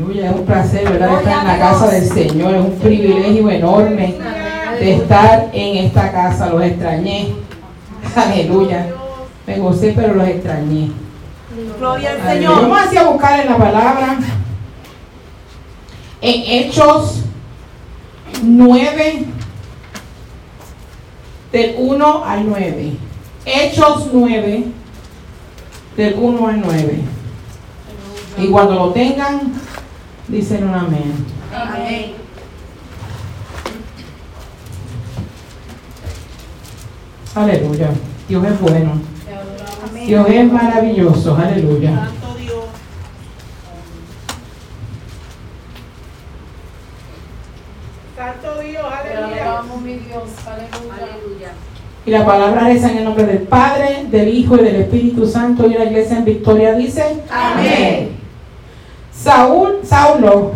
Aleluya, es un placer, ¿verdad? Estar en la casa del Señor, es un privilegio enorme de estar en esta casa, los extrañé. Aleluya. Me gocé, pero los extrañé. Gloria al Señor. Vamos a buscar en la palabra. En Hechos 9, del 1 al 9. Hechos 9, del 1 al 9. Y cuando lo tengan, dicen un amén. Amén. Aleluya. Dios es bueno. Dios es maravilloso. Aleluya. Santo Dios. Santo Dios, aleluya. mi Dios, aleluya. Y la palabra reza en el nombre del Padre, del Hijo y del Espíritu Santo. Y la iglesia en victoria dice: Amén. Saúl, Saulo,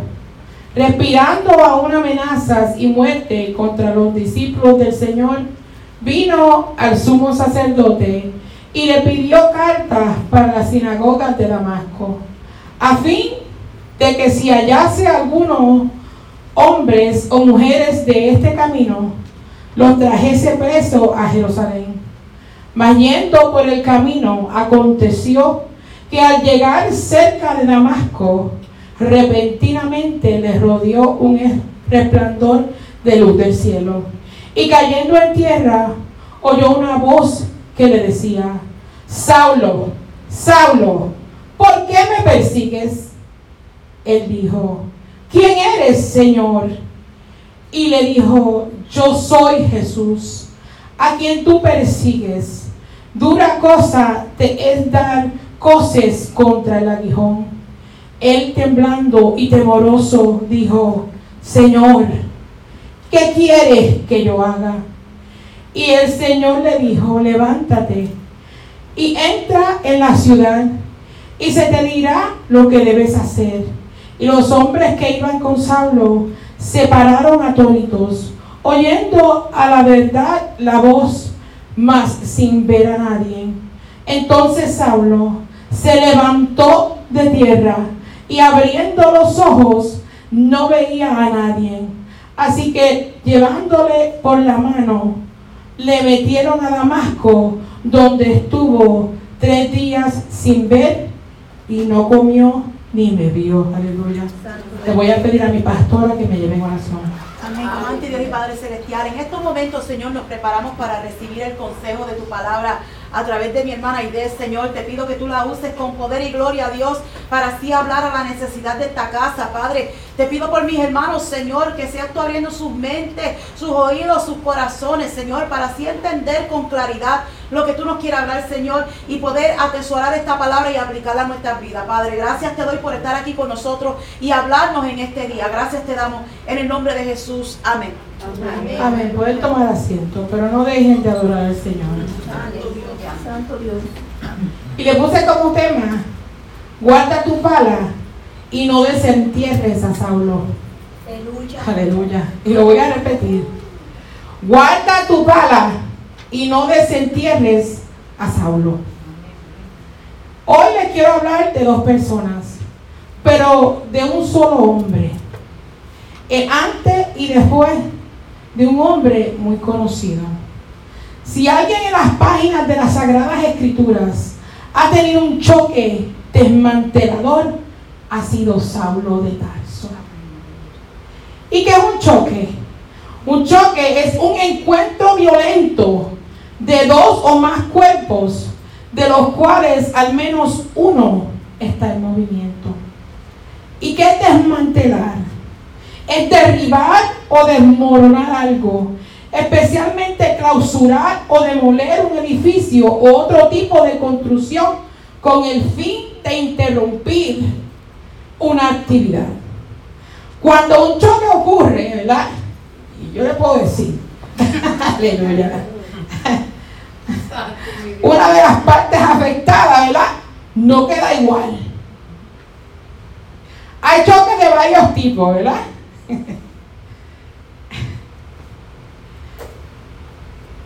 respirando aún amenazas y muerte contra los discípulos del Señor, vino al sumo sacerdote y le pidió cartas para las sinagogas de Damasco, a fin de que si hallase algunos hombres o mujeres de este camino, los trajese preso a Jerusalén. Mas yendo por el camino, aconteció que al llegar cerca de Damasco, repentinamente le rodeó un resplandor de luz del cielo. Y cayendo en tierra, oyó una voz que le decía, Saulo, Saulo, ¿por qué me persigues? Él dijo, ¿quién eres, Señor? Y le dijo, yo soy Jesús, a quien tú persigues. Dura cosa te es dar coces contra el aguijón. Él temblando y temoroso dijo, Señor, ¿qué quieres que yo haga? Y el Señor le dijo, levántate y entra en la ciudad y se te dirá lo que debes hacer. Y los hombres que iban con Saulo se pararon atónitos, oyendo a la verdad la voz, mas sin ver a nadie. Entonces Saulo se levantó de tierra y abriendo los ojos no veía a nadie. Así que llevándole por la mano, le metieron a Damasco, donde estuvo tres días sin ver y no comió ni bebió. Aleluya. Le voy a pedir a mi pastora que me lleve en oración. Amén. Amante Dios y Padre Celestial, en estos momentos, Señor, nos preparamos para recibir el consejo de tu palabra a través de mi hermana Aide, Señor. Te pido que tú la uses con poder y gloria a Dios para así hablar a la necesidad de esta casa, Padre. Te pido por mis hermanos, Señor, que seas tú abriendo sus mentes, sus oídos, sus corazones, Señor, para así entender con claridad lo que tú nos quieres hablar, Señor, y poder atesorar esta palabra y aplicarla a nuestras vidas. Padre, gracias te doy por estar aquí con nosotros y hablarnos en este día. Gracias te damos en el nombre de Jesús. Amén. Amén. Amén. Pueden tomar asiento, pero no dejen de adorar al Señor. Santo Dios. Y le puse como tema, guarda tu pala y no desentierres a Saulo. Aleluya. Aleluya. Y lo voy a repetir. Guarda tu pala y no desentierres a Saulo. Hoy les quiero hablar de dos personas, pero de un solo hombre. El antes y después de un hombre muy conocido. Si alguien en las páginas de las Sagradas Escrituras ha tenido un choque desmantelador, ha sido Saulo de Tarso. ¿Y qué es un choque? Un choque es un encuentro violento de dos o más cuerpos, de los cuales al menos uno está en movimiento. ¿Y qué es desmantelar? Es derribar o desmoronar algo especialmente clausurar o demoler un edificio o otro tipo de construcción con el fin de interrumpir una actividad. Cuando un choque ocurre, ¿verdad? Y yo le puedo decir, aleluya, una de las partes afectadas, ¿verdad? No queda igual. Hay choques de varios tipos, ¿verdad?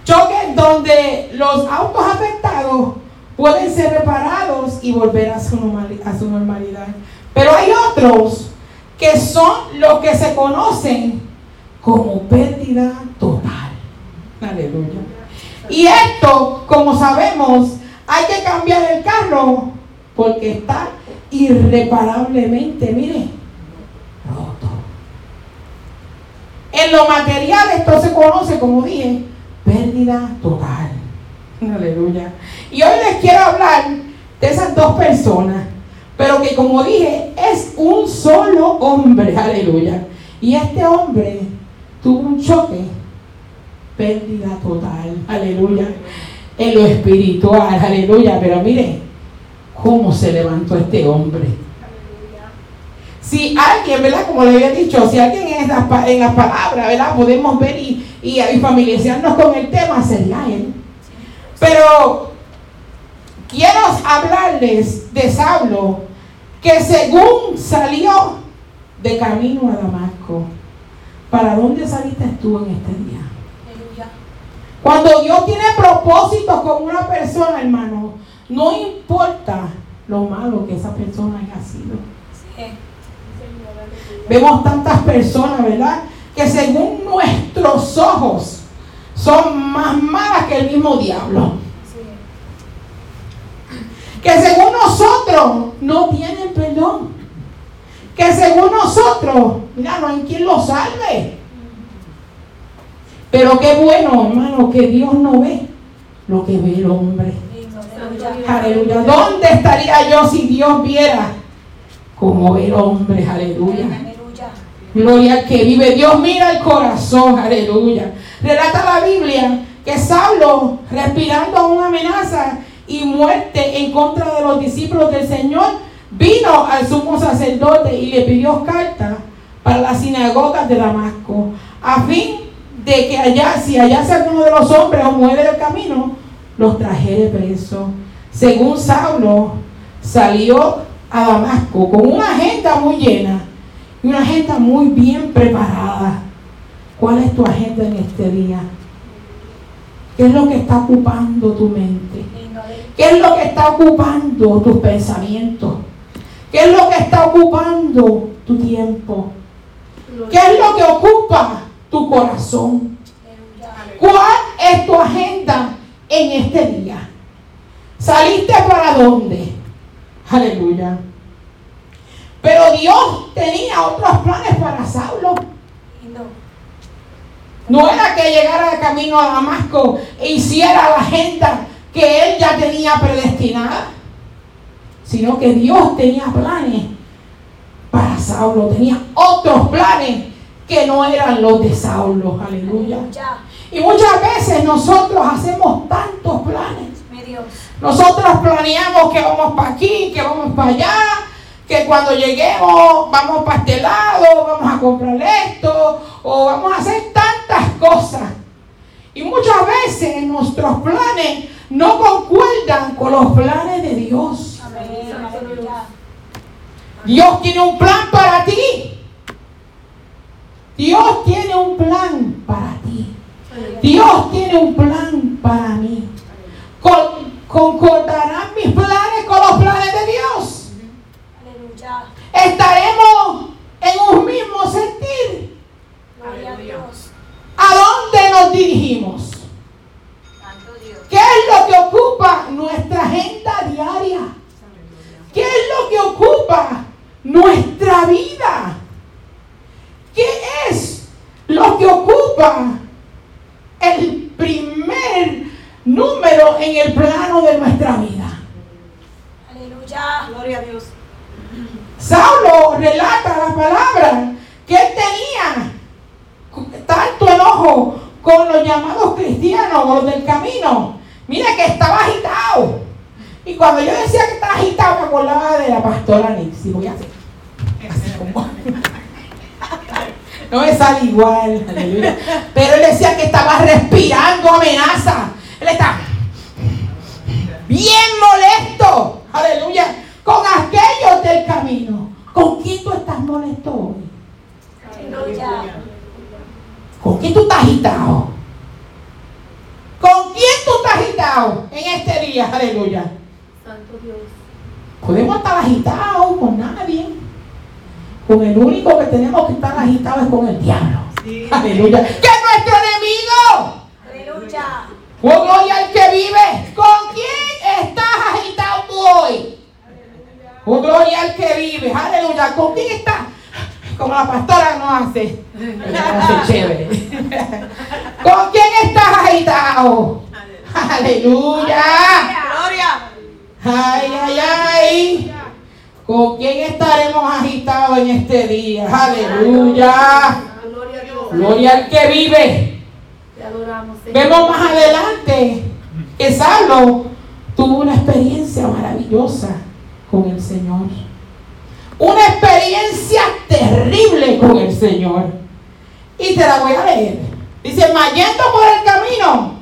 Choques donde los autos afectados pueden ser reparados y volver a su, normalidad. Pero hay otros que son los que se conocen como pérdida total. Aleluya. Y esto, como sabemos, hay que cambiar el carro porque está irreparablemente, mire, roto. En lo material esto se conoce, como dije, pérdida total. Aleluya. Y hoy les quiero hablar de esas dos personas, pero que como dije, es un solo hombre. Aleluya. Y este hombre tuvo un choque, pérdida total. Aleluya. En lo espiritual. Aleluya. Pero mire cómo se levantó este hombre. Si alguien, ¿verdad? Como le había dicho, si alguien en, en las palabras, ¿verdad? Podemos ver y, y, y familiarizarnos con el tema, sería él. Pero quiero hablarles de Saulo, que según salió de camino a Damasco, ¿para dónde saliste tú en este día? Cuando Dios tiene propósitos con una persona, hermano, no importa lo malo que esa persona haya sido. Vemos tantas personas, ¿verdad? Que según nuestros ojos son más malas que el mismo diablo. Que según nosotros no tienen perdón. Que según nosotros, mira, no hay quien lo salve. Pero qué bueno, hermano, que Dios no ve lo que ve el hombre. Aleluya. ¿Dónde estaría yo si Dios viera como el hombre? Aleluya. Gloria al que vive. Dios mira el corazón. Aleluya. Relata la Biblia que Saulo, respirando una amenaza y muerte en contra de los discípulos del Señor, vino al sumo sacerdote y le pidió carta para las sinagogas de Damasco, a fin de que allá, si hallase alguno de los hombres o mujeres del camino, los trajere preso. Según Saulo, salió a Damasco con una agenda muy llena y una agenda muy bien preparada. ¿Cuál es tu agenda en este día? ¿Qué es lo que está ocupando tu mente? ¿Qué es lo que está ocupando tus pensamientos? ¿Qué es lo que está ocupando tu tiempo? ¿Qué es lo que ocupa tu corazón? ¿Cuál es tu agenda en este día? ¿Saliste para dónde? Aleluya. Pero Dios tenía otros planes para Saulo. No era que llegara camino a Damasco e hiciera la agenda que él ya tenía predestinada, sino que Dios tenía planes para Saulo, tenía otros planes que no eran los de Saulo, aleluya. Y muchas veces nosotros hacemos tantos planes. Nosotros planeamos que vamos para aquí, que vamos para allá, que cuando lleguemos vamos para este lado, vamos a comprar esto, o vamos a hacer tantas cosas. Y muchas veces nuestros planes no concuerdan con los planes de Dios. Dios tiene un plan para ti. Dios tiene un plan para ti. Dios tiene un plan para mí. concordarán mis planes con los planes de Dios. Estaremos en un mismo sentir. ¿A dónde nos dirigimos? ¿Qué es lo que ocupa nuestra agenda diaria? ¿Qué es lo que ocupa nuestra vida? ¿Qué es lo que ocupa el primer número en el plano de nuestra vida? Aleluya, gloria a Dios. Saulo relata la palabra que él tenía tanto enojo con los llamados cristianos, los del camino, Mira que estaba agitado. Y cuando yo decía que estaba agitado, me acordaba de la pastora Nixie. Voy a hacer. No me sale igual, Pero él decía que estaba respirando amenaza. Él está bien molesto, aleluya, con aquellos del camino. ¿Con quién tú estás molesto hoy? ¿Con quién tú estás agitado? ¿Con quién tú estás agitado en este día? Aleluya. Santo Dios. Podemos estar agitados con nadie. Con el único tenemos que estar agitados con el diablo. Aleluya. Que es nuestro enemigo. Aleluya. Oh, gloria al que vive. ¿Con quién estás agitado tú hoy? Oh, gloria al que vive. Aleluya. ¿Con quién estás? Como la pastora no hace. hace chévere. ¿Con quién estás agitado? Aleluya. Gloria. Ay, ay, ay. ¿Con quién estaremos agitados en este día? Aleluya. Gloria a Dios. Gloria al que vive. Te adoramos, Señor. Vemos más adelante que Saulo tuvo una experiencia maravillosa con el Señor. Una experiencia terrible con el Señor. Y te la voy a leer. Dice, "Mas yendo por el camino.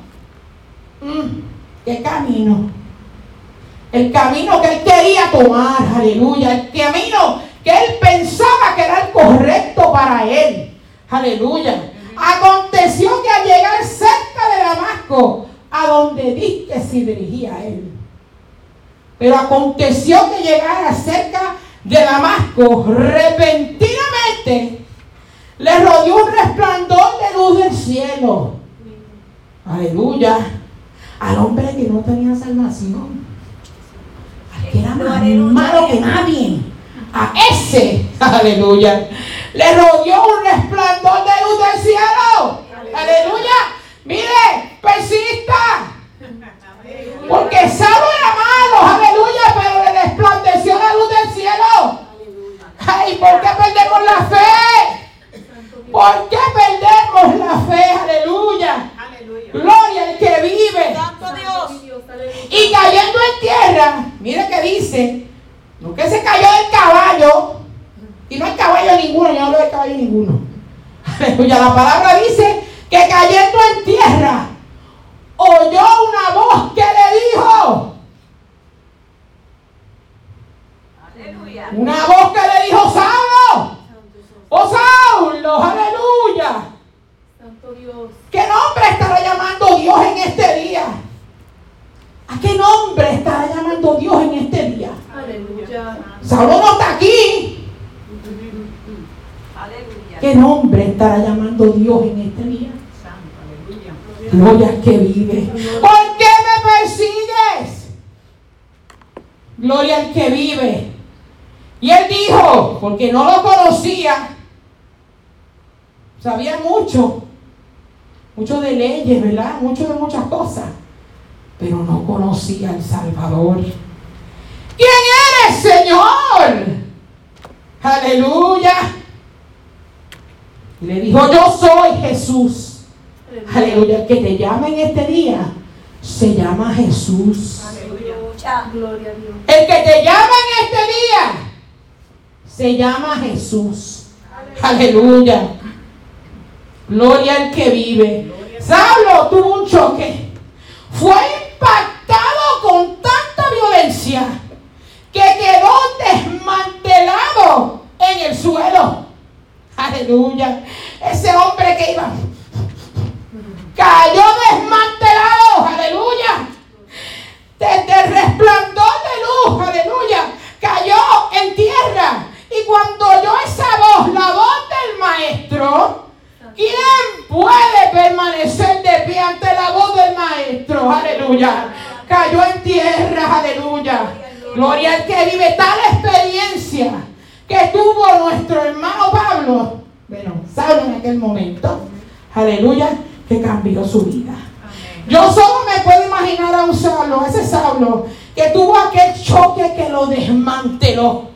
Mm, ¿Qué camino? El camino que él quería tomar, aleluya. El camino que él pensaba que era el correcto para él. Aleluya. Aconteció que al llegar cerca de Damasco, a donde di que se dirigía él. Pero aconteció que llegara cerca de Damasco, repentinamente le rodeó un resplandor de luz del cielo. Aleluya. Al hombre que no tenía salvación. Que era más malo que nadie. A ese, aleluya. Le rodeó un resplandor de luz del cielo. Aleluya. Mire, persista. Porque Saulo era malo, aleluya, pero le resplandeció la luz del cielo. Ay, ¿por qué perdemos la fe? ¿Por qué perdemos la fe? Aleluya. Gloria al que vive. Santo Dios. Dios, aleluya. Y cayendo en tierra, mire que dice, no que se cayó del caballo, y no hay caballo ninguno, yo no hablo de caballo ninguno. Aleluya, la palabra dice que cayendo en tierra, oyó una voz que le dijo, Aleluya. una voz que le dijo, Saulo, oh Saulo, aleluya. Santo Dios. ¿Qué nombre estará llamando Dios en este día? ¿A qué nombre estará llamando Dios en este día? Aleluya. Saulo no está aquí. Aleluya. ¿Qué nombre estará llamando Dios en este día? Gloria al que vive. ¿Por qué me persigues? Gloria al que vive. Y él dijo, porque no lo conocía, sabía mucho, mucho de leyes, ¿verdad? Mucho de muchas cosas, pero no conocía al Salvador. ¿Quién eres, Señor? Aleluya. Y le dijo, yo soy Jesús. Aleluya. El que te llama en este día se llama Jesús. Aleluya. Gloria a Dios. El que te llama en este día se llama Jesús. Aleluya. Gloria al que vive. Saulo tuvo un choque. Fue impactado con tanta violencia que quedó desmantelado en el suelo. Aleluya. Ese hombre que iba cayó desmantelado. Aleluya. Desde el resplandor de luz. Aleluya. Cayó en tierra. Y cuando oyó esa voz, la voz del maestro, ¿quién puede permanecer de pie ante la voz del maestro? Aleluya. Cayó en tierra. Aleluya. Gloria al que vive tal experiencia que tuvo nuestro hermano Pablo. Bueno, Saulo en aquel momento. Aleluya. Que cambió su vida. Yo solo me puedo imaginar a un Saulo, ese Saulo, que tuvo aquel choque que lo desmanteló.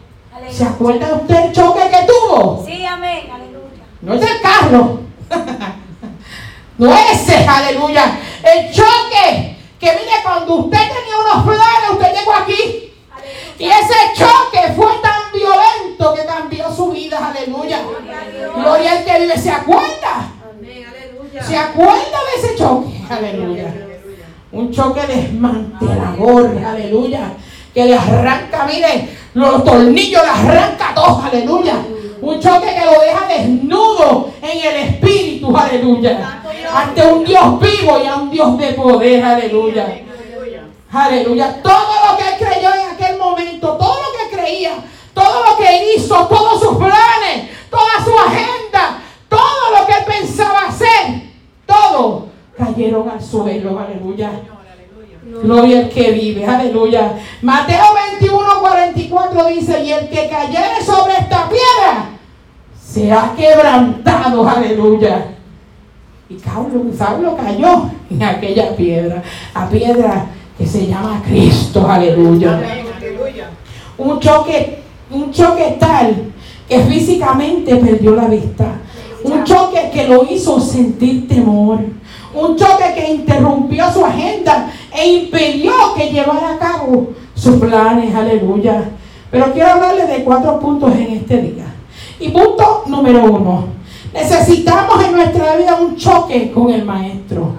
¿Se acuerda usted el choque que tuvo? Sí, amén. Aleluya. No es el carro. No ese, aleluya. El choque. Que mire, cuando usted tenía unos planes, usted llegó aquí. Y ese choque fue tan violento que cambió su vida, aleluya. Gloria al que vive. ¿Se acuerda? Amén. Aleluya. ¿Se acuerda de ese choque? Aleluya. Un choque desmantelador, aleluya. Que le arranca, mire, los tornillos le arranca todo, aleluya. Un choque que lo deja desnudo en el espíritu, aleluya. Ante un Dios vivo y a un Dios de poder, aleluya. Aleluya. Todo lo que él creyó en aquel momento, todo lo que creía, todo lo que él hizo, todos sus planes, toda su agenda, todo lo que él pensaba hacer, todo cayeron al suelo, aleluya. Gloria al que vive, aleluya. Mateo 21, 44 dice, y el que cayere sobre esta piedra será quebrantado, aleluya. Y Saulo, cayó en aquella piedra, a piedra que se llama Cristo, aleluya. Un choque, un choque tal que físicamente perdió la vista. Un choque que lo hizo sentir temor. Un choque que interrumpió su agenda e impidió que llevara a cabo sus planes. Aleluya. Pero quiero hablarle de cuatro puntos en este día. Y punto número uno. Necesitamos en nuestra vida un choque con el Maestro.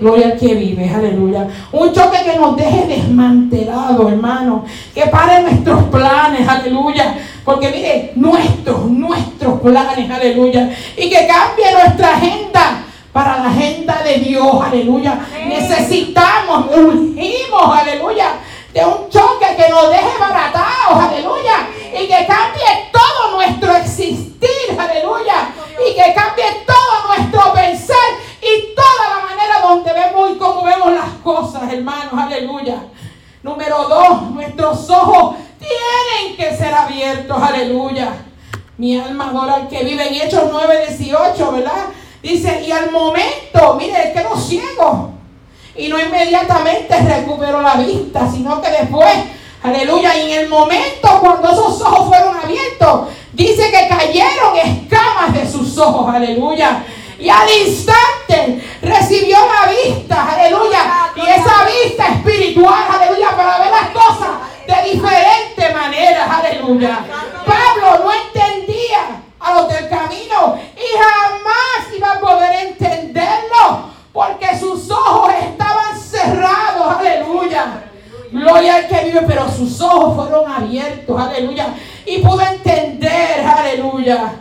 Gloria al que vive, aleluya. Un choque que nos deje desmantelado, hermano. Que pare nuestros planes, aleluya. Porque mire, nuestros, nuestros planes, aleluya. Y que cambie nuestra agenda para la agenda de Dios, aleluya. Necesitamos, urgimos, aleluya, de un choque que nos deje baratados, aleluya. Y que cambie todo nuestro existir, aleluya. Y que cambie todo nuestro pensar y toda la manera donde vemos y cómo vemos las cosas, hermanos, aleluya. Número dos, nuestros ojos tienen que ser abiertos, aleluya. Mi alma adora al que vive en Hechos 9, 18, ¿verdad? Dice, y al momento, mire, quedó ciego. Y no inmediatamente recuperó la vista, sino que después, aleluya, y en el momento cuando esos ojos fueron abiertos, dice que cayeron escamas de sus ojos, aleluya. Y al instante recibió la vista, aleluya. Y esa vista espiritual, aleluya, para ver las cosas de diferentes maneras, aleluya. Pablo no entendía a los del camino y jamás iba a poder entenderlo porque sus ojos estaban cerrados, aleluya. Gloria al que vive, pero sus ojos fueron abiertos, aleluya. Y pudo entender, aleluya.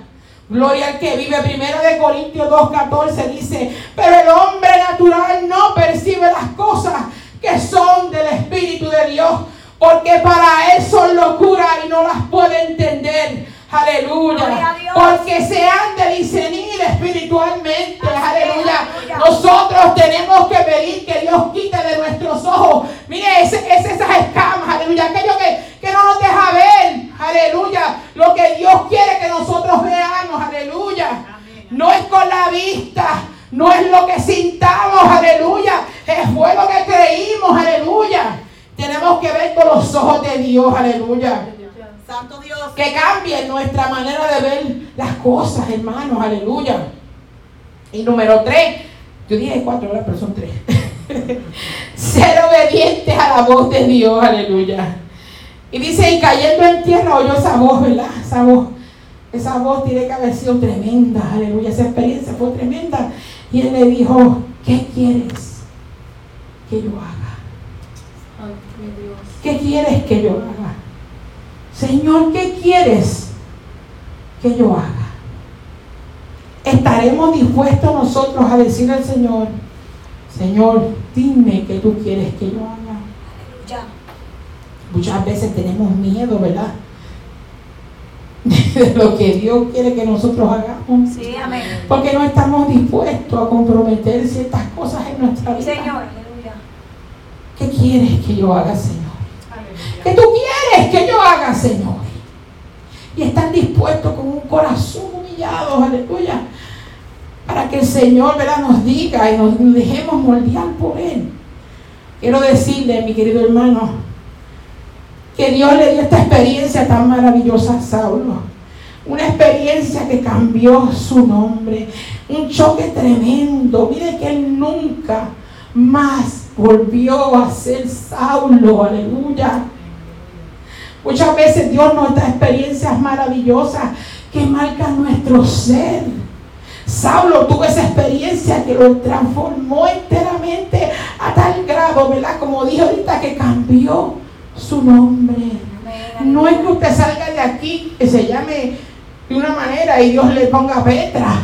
Gloria al que vive. Primero de Corintios 2.14 dice, pero el hombre natural no percibe las cosas que son del Espíritu de Dios, porque para él son locura y no las puede entender Aleluya. Porque se han de discernir espiritualmente. Aleluya. Nosotros tenemos que pedir que Dios quite de nuestros ojos. Mire, es, esas escamas. Aleluya. Aquello que, que no nos deja ver. Aleluya. Lo que Dios quiere que nosotros veamos. Aleluya. No es con la vista. No es lo que sintamos. Aleluya. Es fue lo que creímos. Aleluya. Tenemos que ver con los ojos de Dios. Aleluya. Dios. Que cambie nuestra manera de ver las cosas, hermanos. Aleluya. Y número tres. Yo dije cuatro horas, pero son tres. Ser obedientes a la voz de Dios. Aleluya. Y dice, y cayendo en tierra oyó esa voz, ¿verdad? Esa voz. Esa voz tiene que haber sido tremenda. Aleluya. Esa experiencia fue tremenda. Y él le dijo, ¿qué quieres que yo haga? ¿Qué quieres que yo haga? Señor, ¿qué quieres que yo haga? Estaremos dispuestos nosotros a decirle al Señor, Señor, dime qué tú quieres que yo haga. Muchas veces tenemos miedo, ¿verdad? De lo que Dios quiere que nosotros hagamos. Sí, amén. Porque no estamos dispuestos a comprometer ciertas cosas en nuestra vida. Señor, ¿Qué quieres que yo haga, Señor? que tú quieres que yo haga, Señor. Y están dispuestos con un corazón humillado, aleluya, para que el Señor ¿verdad? nos diga y nos dejemos moldear por Él. Quiero decirle, mi querido hermano, que Dios le dio esta experiencia tan maravillosa a Saulo. Una experiencia que cambió su nombre. Un choque tremendo. Mire que él nunca más volvió a ser Saulo. Aleluya. Muchas veces Dios nos da experiencias maravillosas que marcan nuestro ser. Saulo tuvo esa experiencia que lo transformó enteramente a tal grado, ¿verdad? Como dije ahorita, que cambió su nombre. No es que usted salga de aquí, que se llame de una manera y Dios le ponga Petra.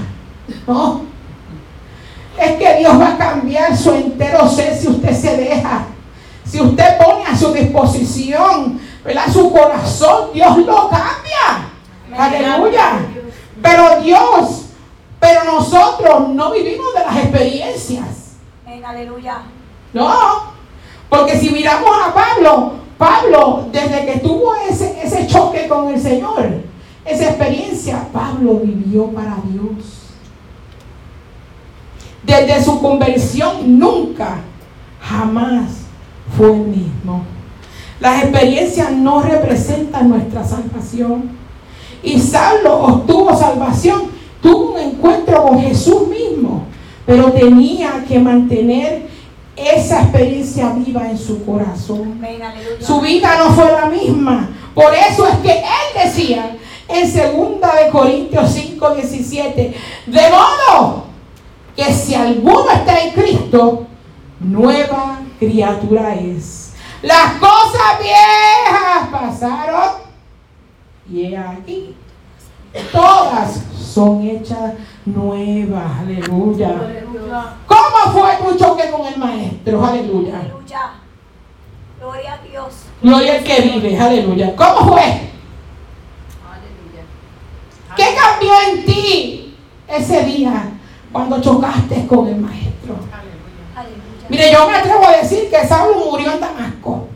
No. Es que Dios va a cambiar su entero ser si usted se deja. Si usted pone a su disposición su corazón, Dios lo cambia. Aleluya. Pero Dios, pero nosotros no vivimos de las experiencias. aleluya. No, porque si miramos a Pablo, Pablo, desde que tuvo ese, ese choque con el Señor, esa experiencia, Pablo vivió para Dios. Desde su conversión nunca, jamás fue el mismo. Las experiencias no representan nuestra salvación. Y Saulo obtuvo salvación, tuvo un encuentro con Jesús mismo, pero tenía que mantener esa experiencia viva en su corazón. Su vida no fue la misma. Por eso es que él decía en 2 de Corintios 5, 17, de modo que si alguno está en Cristo, nueva criatura es. Las cosas viejas pasaron y he aquí, todas son hechas nuevas. Aleluya. Aleluya. ¿Cómo fue tu choque con el maestro? Aleluya. Aleluya. Gloria a Dios. Gloria al que vive, aleluya. ¿Cómo fue? ¿Qué cambió en ti ese día cuando chocaste con el maestro? Mire, yo me atrevo a decir que Saulo murió en Damasco.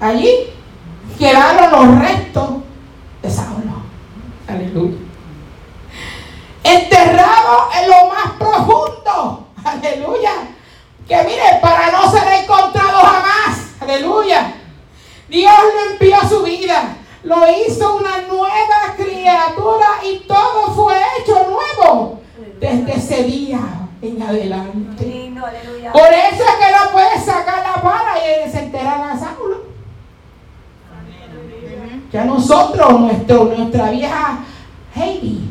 Allí quedaron los restos de Saulo. Aleluya. Enterrado en lo más profundo. Aleluya. Que mire, para no ser encontrado jamás. Aleluya. Dios lo envió a su vida. Lo hizo una nueva criatura y todo fue hecho nuevo desde ese día en adelante. Lindo, aleluya. Por eso es que no puedes sacar la vara y desenterrar a Saulo. Ya nosotros, nuestro, nuestra vieja Heidi,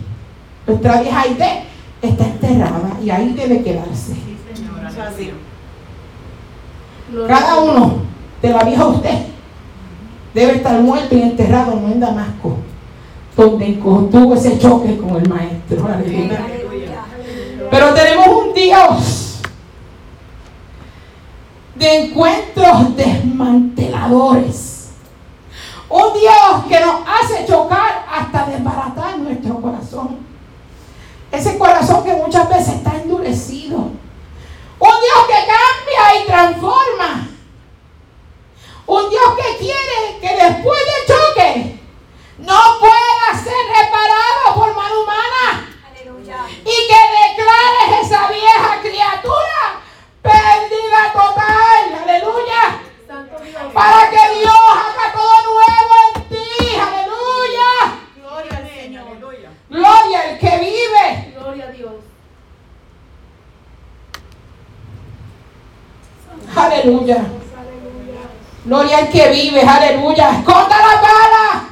nuestra vieja Aide, está enterrada y ahí debe quedarse. Cada uno de la vieja usted debe estar muerto y enterrado no en Damasco, donde tuvo ese choque con el maestro. Aleluya. Pero tenemos un Dios de encuentros desmanteladores. Un Dios que nos hace chocar hasta desbaratar nuestro corazón. Ese corazón que muchas veces está endurecido. Un Dios que cambia y transforma. Un Dios que quiere que después del choque no pueda ser reparado por mano humana Aleluya. y que declares esa vieja criatura perdida total, aleluya, Santo Dios. para que Dios haga todo nuevo en ti, aleluya, Gloria al Señor. gloria al que vive, Gloria a Dios. aleluya, Aleluya. gloria al que vive, aleluya, esconda la bala,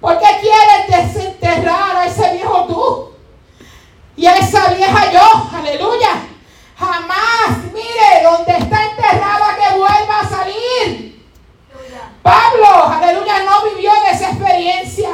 porque quieres desenterrar a ese viejo tú y a esa vieja yo, aleluya. Jamás, mire, donde está enterrada que vuelva a salir. Aleluya. Pablo, aleluya, no vivió en esa experiencia.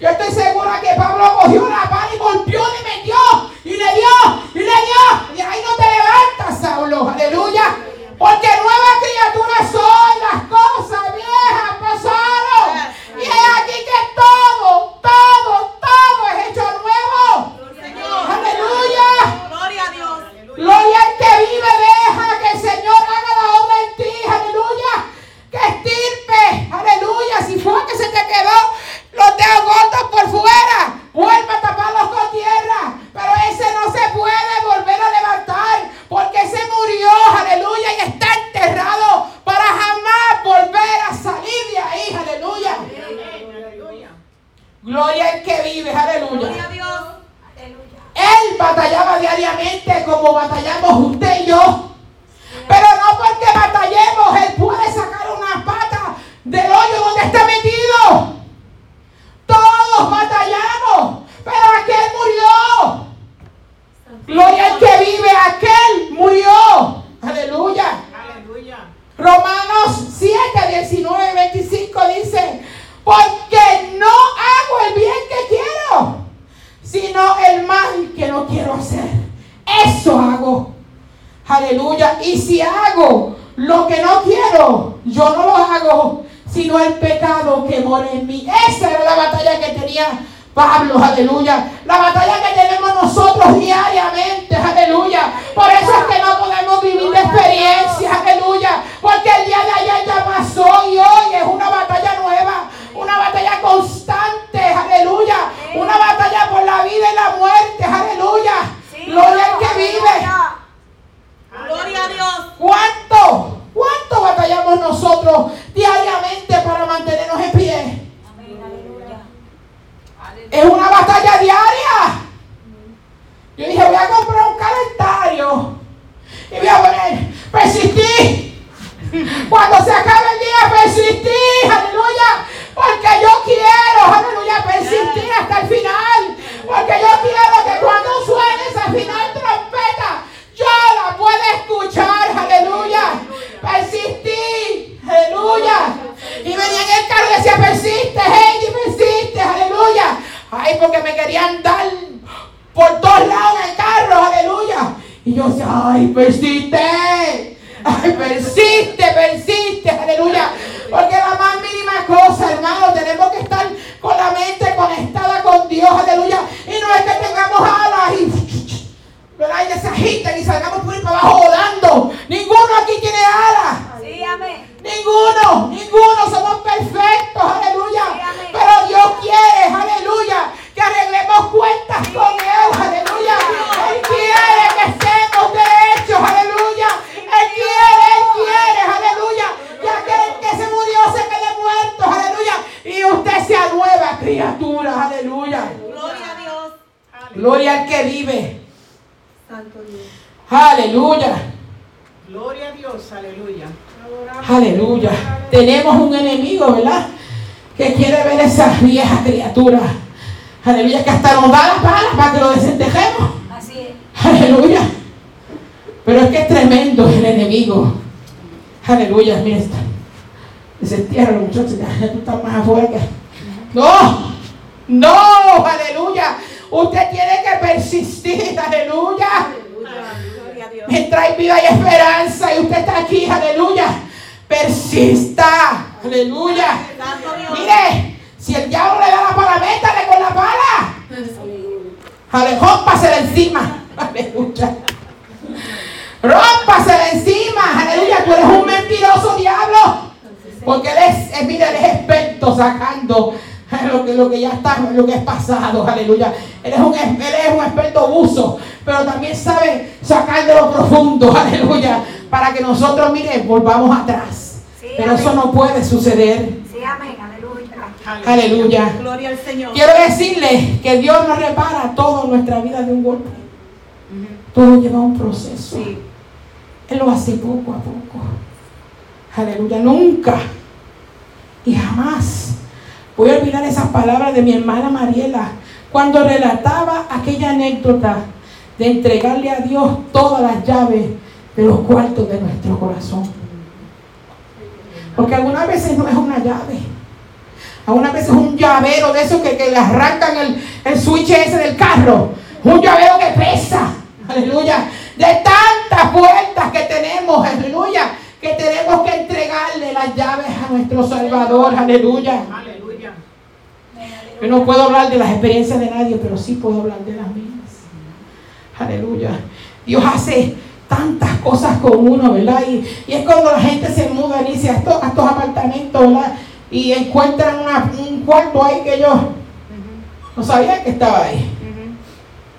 Yo estoy segura que Pablo cogió la pala y golpeó, le metió, y le dio, y le dio. Y ahí no te levantas, Saulo, aleluya. Porque nuevas criaturas son las cosas viejas pasaron. Y es aquí que todo, todo, todo es hecho nuevo. Señor. Aleluya. Gloria a Dios. Gloria al que vive, deja que el Señor haga la obra en ti, aleluya. Que estirpe, aleluya. Si fue que se te quedó los dedos gordos por fuera, vuelve a taparlos con tierra. Pero ese no se puede volver a levantar, porque ese murió, aleluya, y está enterrado para jamás volver a salir de ahí, aleluya. Gloria al que vive, aleluya. Gloria a Dios. Aleluya. Él batallaba diariamente como batallamos usted y yo. Pero no porque batallemos, Él puede sacar una pata del hoyo donde está metido. Todos batallamos, pero aquel murió. Gloria al que vive, aquel murió. Aleluya. Aleluya. Romanos 7, 19, 25 dice, porque no hago el bien que quiero, sino el mal que no quiero hacer. Eso hago. Aleluya. Y si hago lo que no quiero, yo no lo hago, sino el pecado que mora en mí. Esa era la batalla que tenía Pablo, aleluya. La batalla que tenemos nosotros diariamente, aleluya. Por eso es que no podemos vivir de experiencia, aleluya. Porque el día de ayer ya pasó y hoy es una batalla nueva, una batalla constante, aleluya. Una batalla por la vida y la muerte, aleluya. Gloria al que vive. Gloria a Dios. ¿Cuánto? ¿Cuánto batallamos nosotros diariamente para mantenernos en pie? Es una batalla diaria. Yo dije, voy a comprar un calendario y voy a poner, persistí. Cuando se acabe el día, persistí, aleluya. Porque yo quiero, aleluya, persistir hasta el final. Porque yo quiero que cuando suene esa final trompeta, yo la pueda escuchar, aleluya. Persistí, aleluya. Y venía en el carro y decía, persiste, Heidi, persiste, aleluya. Ay, porque me querían dar por todos lados en el carro, aleluya. Y yo decía, ay, persiste. Ay, persiste, persiste, aleluya. Porque la más mínima cosa, hermano, tenemos que estar con la mente conectada con Dios, aleluya. Y no es que tengamos alas y, ¿verdad? y que se agiten y salgamos por ahí para abajo volando. Ninguno aquí tiene alas. Sí, amén. Ninguno, ninguno somos perfectos, aleluya. Sí. Pero Dios quiere, aleluya, que arreglemos cuentas con Él, aleluya. Él quiere que estemos derechos, aleluya. Él quiere, Él quiere, aleluya. Que aquel que se murió se quede muerto, aleluya. Y usted sea nueva criatura, aleluya. Gloria a Dios. Gloria al que vive, Santo Dios. aleluya. Gloria a Dios, aleluya. Aleluya. Tenemos un enemigo, ¿verdad? Que quiere ver esas viejas criaturas. Aleluya, que hasta nos da las balas para que lo desentejemos. Así es. Aleluya. Pero es que es tremendo el enemigo. Aleluya, mira esta. Desentierra muchachos, ya tú estás más afuera que. No, no, aleluya. Usted tiene que persistir, aleluya. Gloria a Dios. Mientras hay vida y esperanza y usted está aquí, aleluya. Persista, aleluya. Mire, si el diablo le da la pala, métale con la pala. Ale, rómpasela encima. Aleluya. Rómpasela encima. Aleluya. Tú eres un mentiroso diablo. Porque él es, eh, mira, él es experto sacando lo que, lo que ya está, lo que es pasado. Aleluya. Él es, un, él es un experto buzo. Pero también sabe sacar de lo profundo. Aleluya. Para que nosotros, mire, volvamos atrás. Sí, Pero amén. eso no puede suceder. Sí, amén, aleluya. Aleluya. Gloria al Señor. Quiero decirle que Dios nos repara toda nuestra vida de un golpe. Todo lleva un proceso. Sí. Él lo hace poco a poco. Aleluya. Nunca y jamás voy a olvidar esas palabras de mi hermana Mariela cuando relataba aquella anécdota de entregarle a Dios todas las llaves de los cuartos de nuestro corazón. Porque algunas veces no es una llave. Algunas veces es un llavero de esos que, que le arrancan el, el switch ese del carro. Un llavero que pesa. Aleluya. De tantas puertas que tenemos. Aleluya. Que tenemos que entregarle las llaves a nuestro Salvador. Aleluya. Aleluya. Yo no puedo hablar de las experiencias de nadie, pero sí puedo hablar de las mías. Aleluya. Dios hace tantas cosas con uno, ¿verdad? Y, y es cuando la gente se muda y dice a estos, a estos apartamentos, ¿verdad? Y encuentran una- un cuarto ahí que yo no sabía que estaba ahí.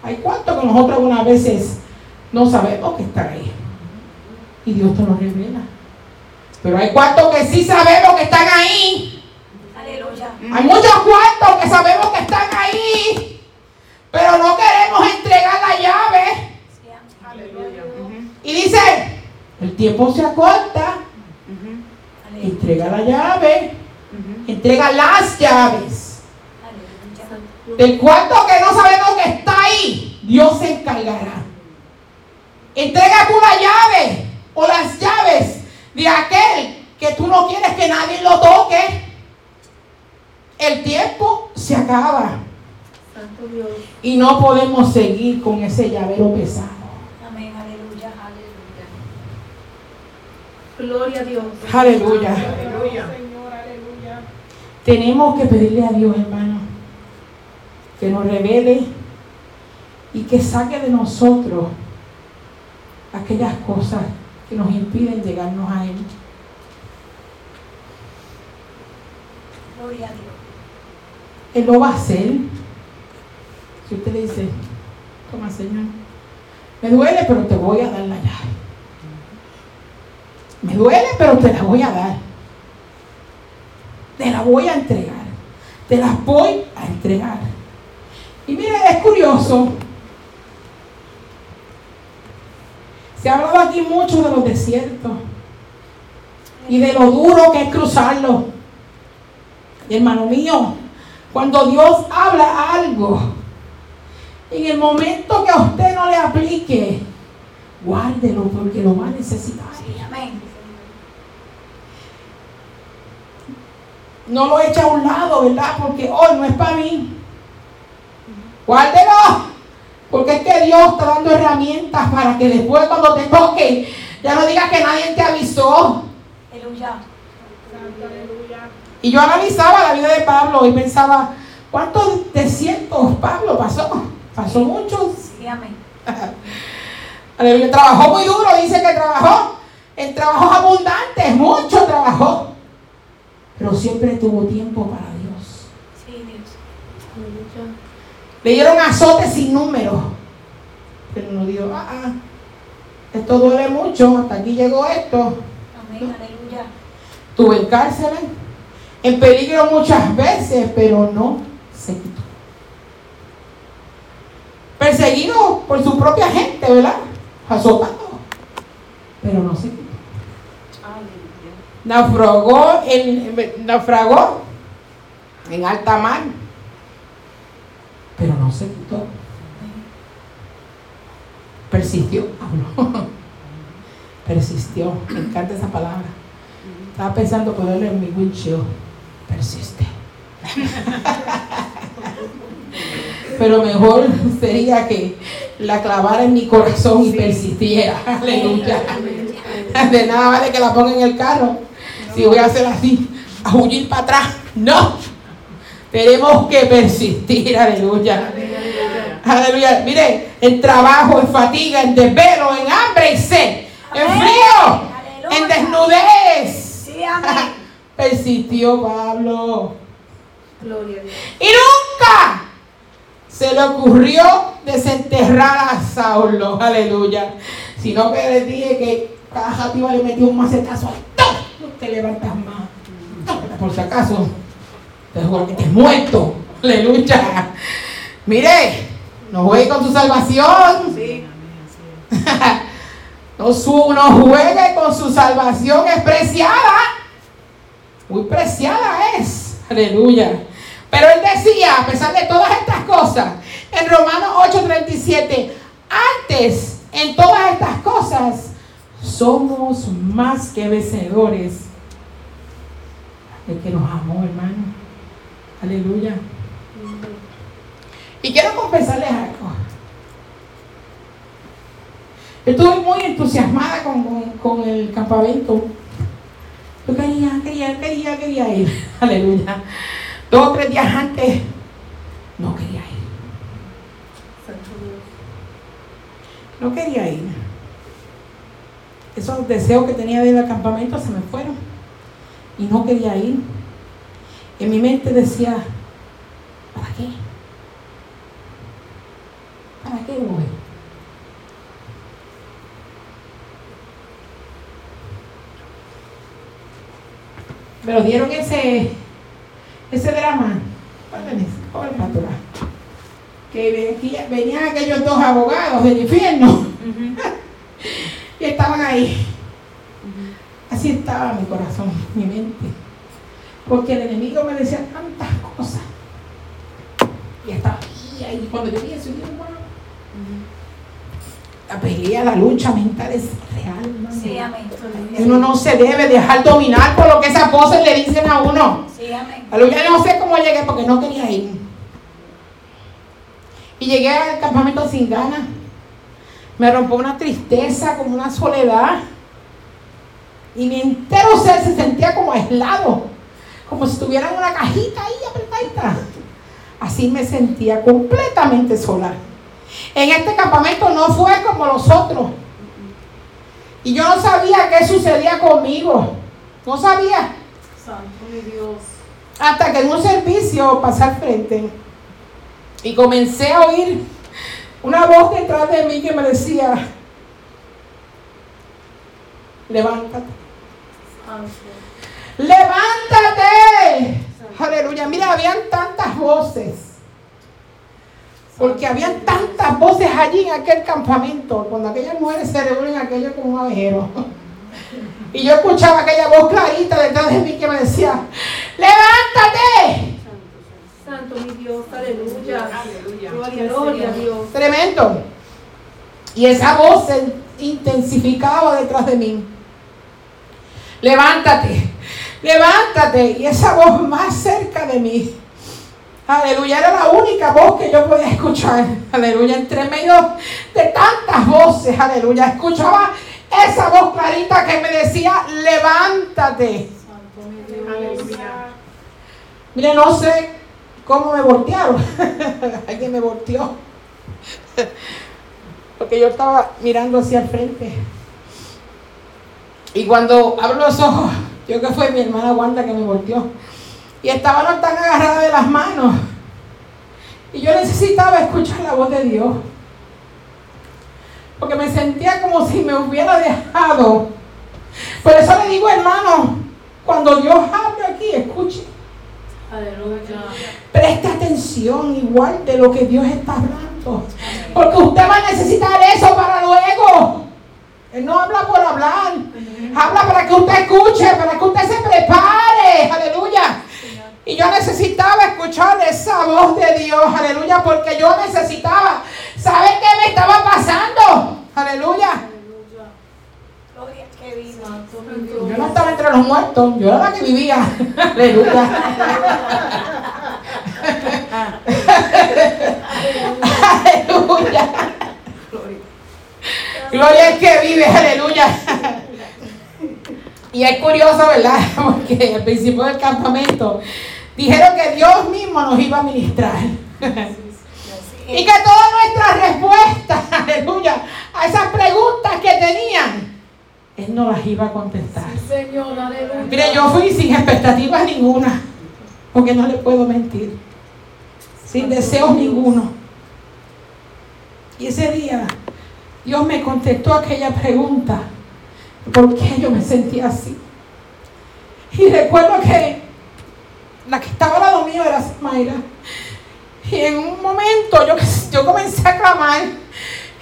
Hay cuartos que nosotros algunas veces no sabemos que están ahí. Y Dios te lo revela. Pero hay cuartos que sí sabemos que están ahí. Aleluya. Hay muchos cuartos que sabemos que están ahí, pero no queremos entregar la llave. Sí, amén. Aleluya. Y dice, el tiempo se acorta, entrega la llave, entrega las llaves. Aleluya. Del cuarto que no sabemos que está ahí, Dios se encargará. Entrega tú la llave o las llaves de aquel que tú no quieres que nadie lo toque. El tiempo se acaba. Santo Dios. Y no podemos seguir con ese llavero pesado. Amén, aleluya. Aleluya. Gloria a Dios. Aleluya. Aleluya. Tenemos que pedirle a Dios, hermano, que nos revele y que saque de nosotros aquellas cosas que nos impiden llegarnos a Él. Gloria a Dios. Él lo va a hacer. Si usted le dice, toma Señor, me duele, pero te voy a dar la llave. Me duele, pero te la voy a dar. Te la voy a entregar. Te las voy a entregar. Y mire, es curioso. Se ha hablado aquí mucho de los desiertos y de lo duro que es cruzarlo. Y hermano mío, cuando Dios habla algo, en el momento que a usted no le aplique, guárdelo porque lo va a necesitar. Amén. No lo eche a un lado, ¿verdad? Porque hoy no es para mí. Guárdelo. Porque es que Dios está dando herramientas para que después cuando te toque, ya no digas que nadie te avisó. Aleluya. Y yo analizaba la vida de Pablo y pensaba, ¿cuántos desiertos Pablo pasó? Pasó muchos. Sí, amén. Aleluya. Trabajó muy duro, dice que trabajó en trabajos abundantes, mucho trabajó. Pero siempre tuvo tiempo para Dios. Sí, Dios. Le dieron azotes sin número. Pero no dijo, ah, ah, esto duele mucho, hasta aquí llegó esto. Amén. Aleluya. Estuve en cárceles, en peligro muchas veces, pero no se quitó. Perseguido por su propia gente, ¿verdad? Azotado, pero no se quitó. Naufragó en, naufragó en alta mar, pero no se quitó. Persistió, habló. Persistió, me encanta esa palabra. Estaba pensando ponerle en mi windshield. Persiste. Pero mejor sería que la clavara en mi corazón y persistiera. Aleluya. De nada vale que la ponga en el carro. Si voy a hacer así, a huir para atrás. No. Tenemos que persistir. Aleluya. Aleluya. Mire, en trabajo, en fatiga, en desvelo, en hambre y sed, en frío, en desnudez. Sí, amén. Persistió Pablo. Gloria a Dios. Y nunca se le ocurrió desenterrar a Saulo. Aleluya. Sino que le dije que cada jativa le metió un macetazo. ¡Tum! Te levantas más. Por si acaso, te juro que te muerto. Aleluya. Mire, no juegue con su salvación. No, su, no juegue con su salvación, es preciada. Muy preciada es. Aleluya. Pero él decía, a pesar de todas estas cosas, en Romanos 8:37, antes, en todas estas cosas, somos más que vencedores. El que nos amó, hermano. Aleluya. Y quiero confesarles algo. Estuve muy entusiasmada con, con- con el campamento. Yo quería, quería, quería, quería ir. Aleluya. Dos o tres días antes, no quería ir. Santo Dios. No quería ir. Esos deseos que tenía de ir al campamento se me fueron. Y no quería ir. En mi mente decía, ¿para qué? ¿Para qué voy? Me lo dieron ese, ese drama. Joven pastora. Que venía- venían aquellos dos abogados del infierno y estaban ahí. Así estaba mi corazón, mi mente. Porque el enemigo me decía tantas cosas. Y estaba ahí, ahí. Cuando yo pienso, yo, wow. La pelea, la lucha mental es real. hermano. Sí, amén. Y uno no se debe dejar dominar por lo que esas voces le dicen a uno. Sí, amén. Aleluya, no sé cómo llegué porque no quería ir. Y llegué al campamento sin ganas. Me rompió una tristeza, como una soledad. Y mi entero ser se sentía como aislado. Como si estuviera en una cajita ahí apretadita. Así me sentía completamente sola. En este campamento no fue como los otros. Y yo no sabía qué sucedía conmigo. No sabía. Santo mi Dios. Hasta que en un servicio pasé al frente y comencé a oír una voz detrás de mí que me decía, levántate, Santo. levántate. Aleluya, mira, habían tantas voces. Porque habían tantas voces allí en aquel campamento, cuando aquellas mujeres se reúnen aquello como un abejero. Y yo escuchaba aquella voz clarita detrás de mí que me decía, levántate. Santo mi Dios, aleluya. Aleluya. Gloria, gloria a Dios. Tremendo. Y esa voz se intensificaba detrás de mí. Levántate, levántate. Y esa voz más cerca de mí. Aleluya, era la única voz que yo podía escuchar. Aleluya, entre medio de tantas voces. Aleluya, escuchaba esa voz clarita que me decía, levántate. Santo mi Dios. Aleluya. Mire, no sé cómo me voltearon. Alguien me volteó. Porque yo estaba mirando hacia el frente. Y cuando abro los ojos, yo que fue mi hermana Wanda que me volteó. Y estaba no tan agarrada de las manos. Y yo necesitaba escuchar la voz de Dios. Porque me sentía como si me hubiera dejado. Por eso le digo, hermano, cuando Dios hable aquí, escuche. Aleluya. Preste atención igual de lo que Dios está hablando. Porque usted va a necesitar eso para luego. Él no habla por hablar. Habla para que usted escuche, para que usted se prepare. Aleluya. Y yo necesitaba escuchar esa voz de Dios. Aleluya. Porque yo necesitaba saber qué me estaba pasando. Aleluya. Que. Yo no estaba entre los muertos. Yo era la que vivía. Aleluya. Aleluya. Gloria al que vive, aleluya. Y es curioso, ¿verdad? Porque al principio del campamento dijeron que Dios mismo nos iba a ministrar. Y que todas nuestras respuestas, aleluya, a esas preguntas que tenían, Él no las iba a contestar. Sí, Señor, aleluya. Mire, yo fui sin expectativas ninguna, porque no le puedo mentir, sin deseos ninguno. Y ese día Dios me contestó aquella pregunta, ¿por qué yo me sentía así? Y recuerdo que la que estaba al lado mío era Mayra. Y en un momento yo, yo comencé a clamar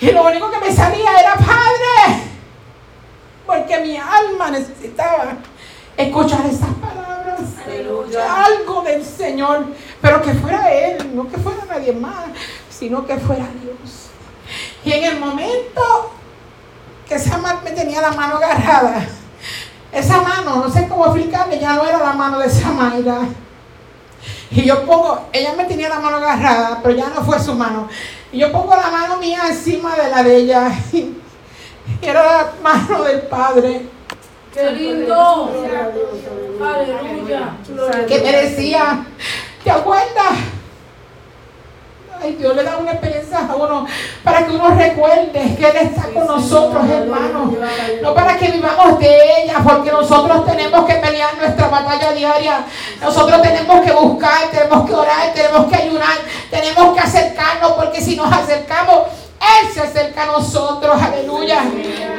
y lo único que me salía era Padre, porque mi alma necesitaba escuchar esas palabras. Aleluya. Algo del Señor, pero que fuera Él, no que fuera nadie más, sino que fuera Dios. Y en el momento que esa mano me tenía la mano agarrada, esa mano, no sé cómo explicarle, ya no era la mano de Samaira. Y yo pongo, ella me tenía la mano agarrada, pero ya no fue su mano. Y yo pongo la mano mía encima de la de ella. Y era la mano del Padre Qué lindo. Aleluya. Que me decía, ¿te acuerdas? Ay, Dios le da una experiencia a uno para que uno recuerde que Él está con nosotros, hermanos. No para que vivamos de ella, porque nosotros tenemos que pelear nuestra batalla diaria. Nosotros tenemos que buscar, tenemos que orar, tenemos que ayunar, tenemos que acercarnos, porque si nos acercamos, Él se acerca a nosotros. Aleluya.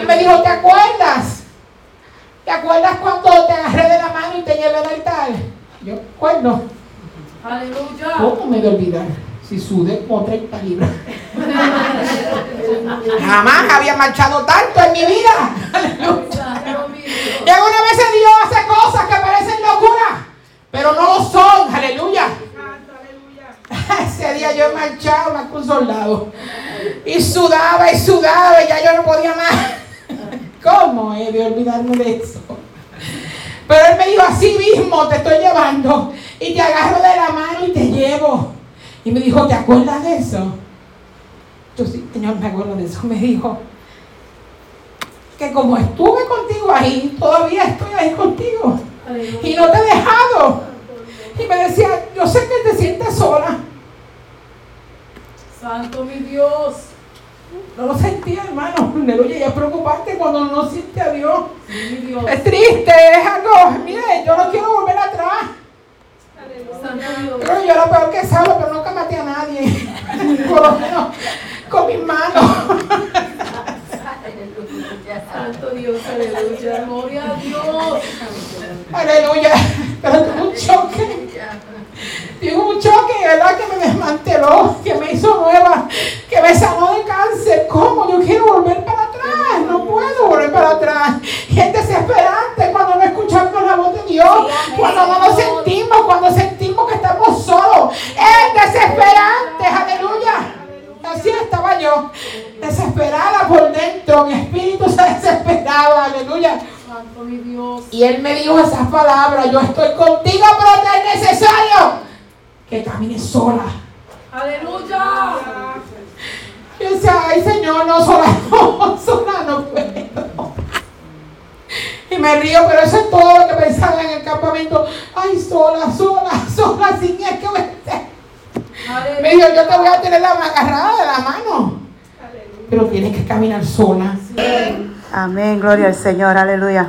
Y me dijo, ¿te acuerdas? ¿Te acuerdas cuando te agarré de la mano y te llevé al altar? Yo, ¿cuándo? Aleluya. ¿Cómo me de olvidar? Si sudé como 30 libras. Jamás había marchado tanto en mi vida. Aleluya. Y algunas veces Dios hace cosas que parecen locura, pero no lo son. Aleluya. Ese día yo he marchado más que un soldado. Y sudaba y sudaba y ya yo no podía más. ¿Cómo he de olvidarme de eso? Pero él me dijo, así mismo te estoy llevando. Y te agarro de la mano y te llevo. Y me dijo, ¿te acuerdas de eso? Yo sí, Señor, me acuerdo de eso. Me dijo que como estuve contigo ahí, todavía estoy ahí contigo. Y no te he dejado. Y me decía, yo sé que te sientes sola, Santo mi Dios. No lo sentía, hermano. Aleluya. Es preocupante cuando no siente a Dios. Sí, mi Dios. Es triste, es algo. Mire, yo no quiero volver atrás. Dios. Pero yo era peor que Saulo, pero nunca maté a nadie. Por lo menos con mis manos. Santo Dios, aleluya. Gloria a Dios. Aleluya. Pero tuve un choque. Tuve un choque, ¿verdad? Que me desmanteló, que me hizo nueva, que me sanó de cáncer. ¿Cómo? Yo quiero volver para atrás. No puedo volver para atrás. Es desesperante cuando no escuchamos la voz de Dios, cuando no nos sentimos, cuando sentimos que estamos solos. Es desesperante. Aleluya. Así estaba yo, desesperada por dentro. Mi espíritu se desesperaba. Aleluya. Santo mi Dios. Y él me dijo esas palabras, yo estoy contigo, pero te es necesario que camines sola. Aleluya. Yo decía, ay Señor, no sola, no, sola no puedo. Y me río, pero eso es todo lo que pensaba en el campamento. Ay, sola, sola, sola, sin él que me... Me dijo, yo te voy a tener la agarrada de la mano. Pero tienes que caminar sola. Amén, gloria al Señor, aleluya.